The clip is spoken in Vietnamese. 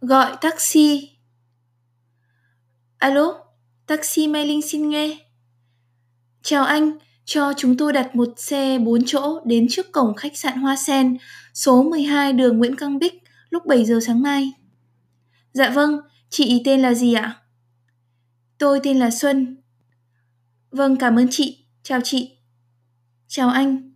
Gọi taxi. Alo, taxi Mai Linh xin nghe. Chào anh, cho chúng tôi đặt một xe 4 chỗ đến trước cổng khách sạn Hoa Sen, số 12 đường Nguyễn Căng Bích, lúc 7 giờ sáng mai. Dạ vâng, chị tên là gì ạ? Tôi tên là Xuân. Vâng, cảm ơn chị. Chào chị. Chào anh.